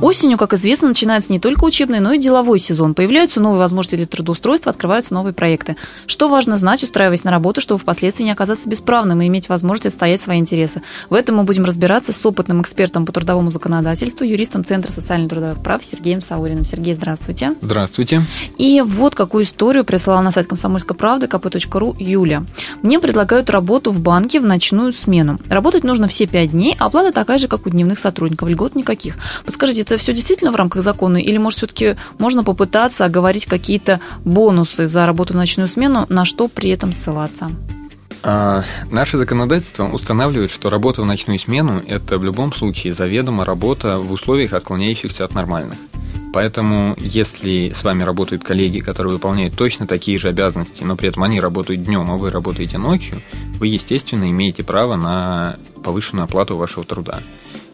Осенью, как известно, начинается не только учебный, но и деловой сезон. Появляются новые возможности для трудоустройства, открываются новые проекты. Что важно знать, устраиваясь на работу, чтобы впоследствии не оказаться бесправным и иметь возможность отстоять свои интересы. В этом мы будем разбираться с опытным экспертом по трудовому законодательству, юристом Центра социальных трудовых прав Сергеем Сауриным. Сергей, здравствуйте. Здравствуйте. И вот какую историю прислала на сайт комсомольской правды kp.ru Юля. Мне предлагают работу в банке в ночную смену. Работать нужно все пять дней, а оплата такая же, как у дневных сотрудников, льгот никаких. Подскажите, это все действительно в рамках закона, или, может, все-таки можно попытаться оговорить какие-то бонусы за работу в ночную смену, на что при этом ссылаться? А, наше законодательство устанавливает, что работа в ночную смену – это в любом случае заведомо работа в условиях, отклоняющихся от нормальных. Поэтому, если с вами работают коллеги, которые выполняют точно такие же обязанности, но при этом они работают днем, а вы работаете ночью, вы, естественно, имеете право на повышенную оплату вашего труда.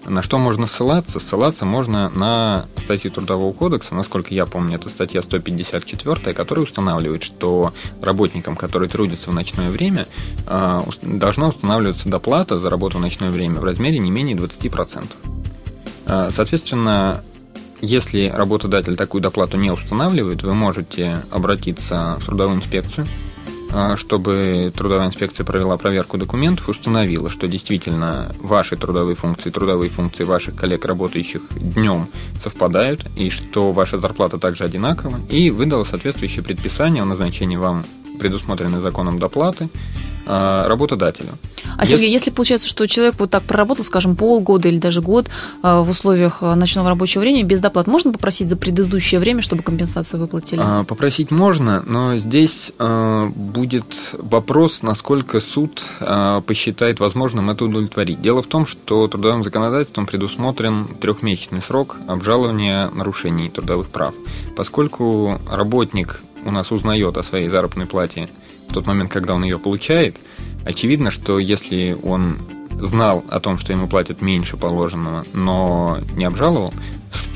На что можно ссылаться? Ссылаться можно на статью Трудового кодекса, насколько я помню, это статья 154, которая устанавливает, что работникам, которые трудятся в ночное время, а, должна устанавливаться доплата за работу в ночное время в размере не менее 20%. А, соответственно, если работодатель такую доплату не устанавливает, вы можете обратиться в трудовую инспекцию, чтобы трудовая инспекция провела проверку документов, установила, что действительно ваши трудовые функции, трудовые функции ваших коллег, работающих днем, совпадают, и что ваша зарплата также одинакова, и выдала соответствующее предписание о назначении вам предусмотренной законом доплаты а, работодателю. А, Сергей, если... если получается, что человек вот так проработал, скажем, полгода или даже год а, в условиях а, ночного рабочего времени без доплат, можно попросить за предыдущее время, чтобы компенсацию выплатили? Попросить можно, но здесь будет вопрос, насколько суд посчитает возможным это удовлетворить. Дело в том, что трудовым законодательством предусмотрен трехмесячный срок обжалования нарушений трудовых прав. Поскольку работник у нас узнает о своей заработной плате в тот момент, когда он ее получает, очевидно, что если он знал о том, что ему платят меньше положенного, но не обжаловал,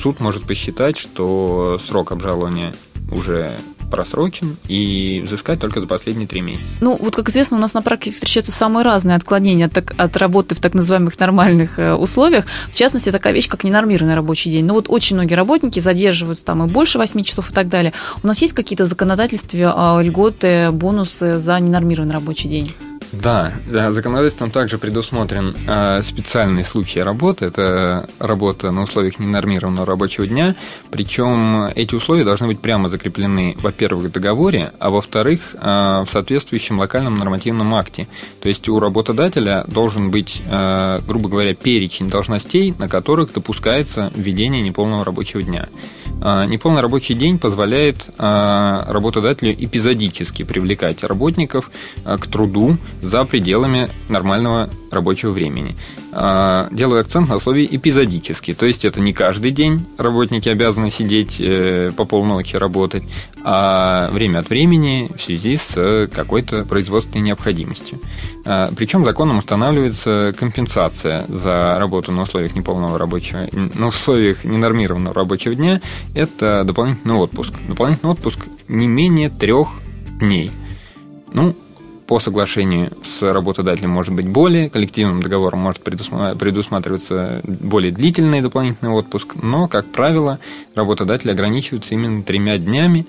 суд может посчитать, что срок обжалования уже просрочен и взыскать только за последние три месяца. Ну, вот как известно, у нас на практике встречаются самые разные отклонения от, от работы в так называемых нормальных э, условиях. В частности, такая вещь, как ненормированный рабочий день. Ну, вот очень многие работники задерживаются там и больше 8 часов и так далее. У нас есть какие-то законодательства, а, льготы, бонусы за ненормированный рабочий день? Да, законодательством также предусмотрен э, специальный случай работы. Это работа на условиях ненормированного рабочего дня. Причем эти условия должны быть прямо закреплены, во-первых, в договоре, а во-вторых, э, в соответствующем локальном нормативном акте. То есть у работодателя должен быть, э, грубо говоря, перечень должностей, на которых допускается введение неполного рабочего дня. А, неполный рабочий день позволяет а, работодателю эпизодически привлекать работников а, к труду за пределами нормального рабочего времени. А, делаю акцент на слове эпизодически, то есть это не каждый день работники обязаны сидеть э, по полночи работать, а время от времени в связи с какой-то производственной необходимостью. А, Причем законом устанавливается компенсация за работу на условиях неполного рабочего, на условиях ненормированного рабочего дня. Это дополнительный отпуск. Дополнительный отпуск не менее трех дней. Ну, по соглашению с работодателем может быть более, коллективным договором может предусматриваться более длительный дополнительный отпуск, но, как правило, работодатели ограничиваются именно тремя днями,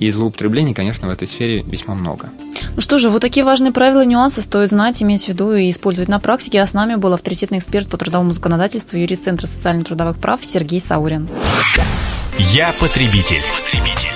и злоупотреблений, конечно, в этой сфере весьма много. Ну что же, вот такие важные правила и нюансы стоит знать, иметь в виду и использовать на практике. А с нами был авторитетный эксперт по трудовому законодательству, юрист Центра социально-трудовых прав Сергей Саурин. Я потребитель. потребитель.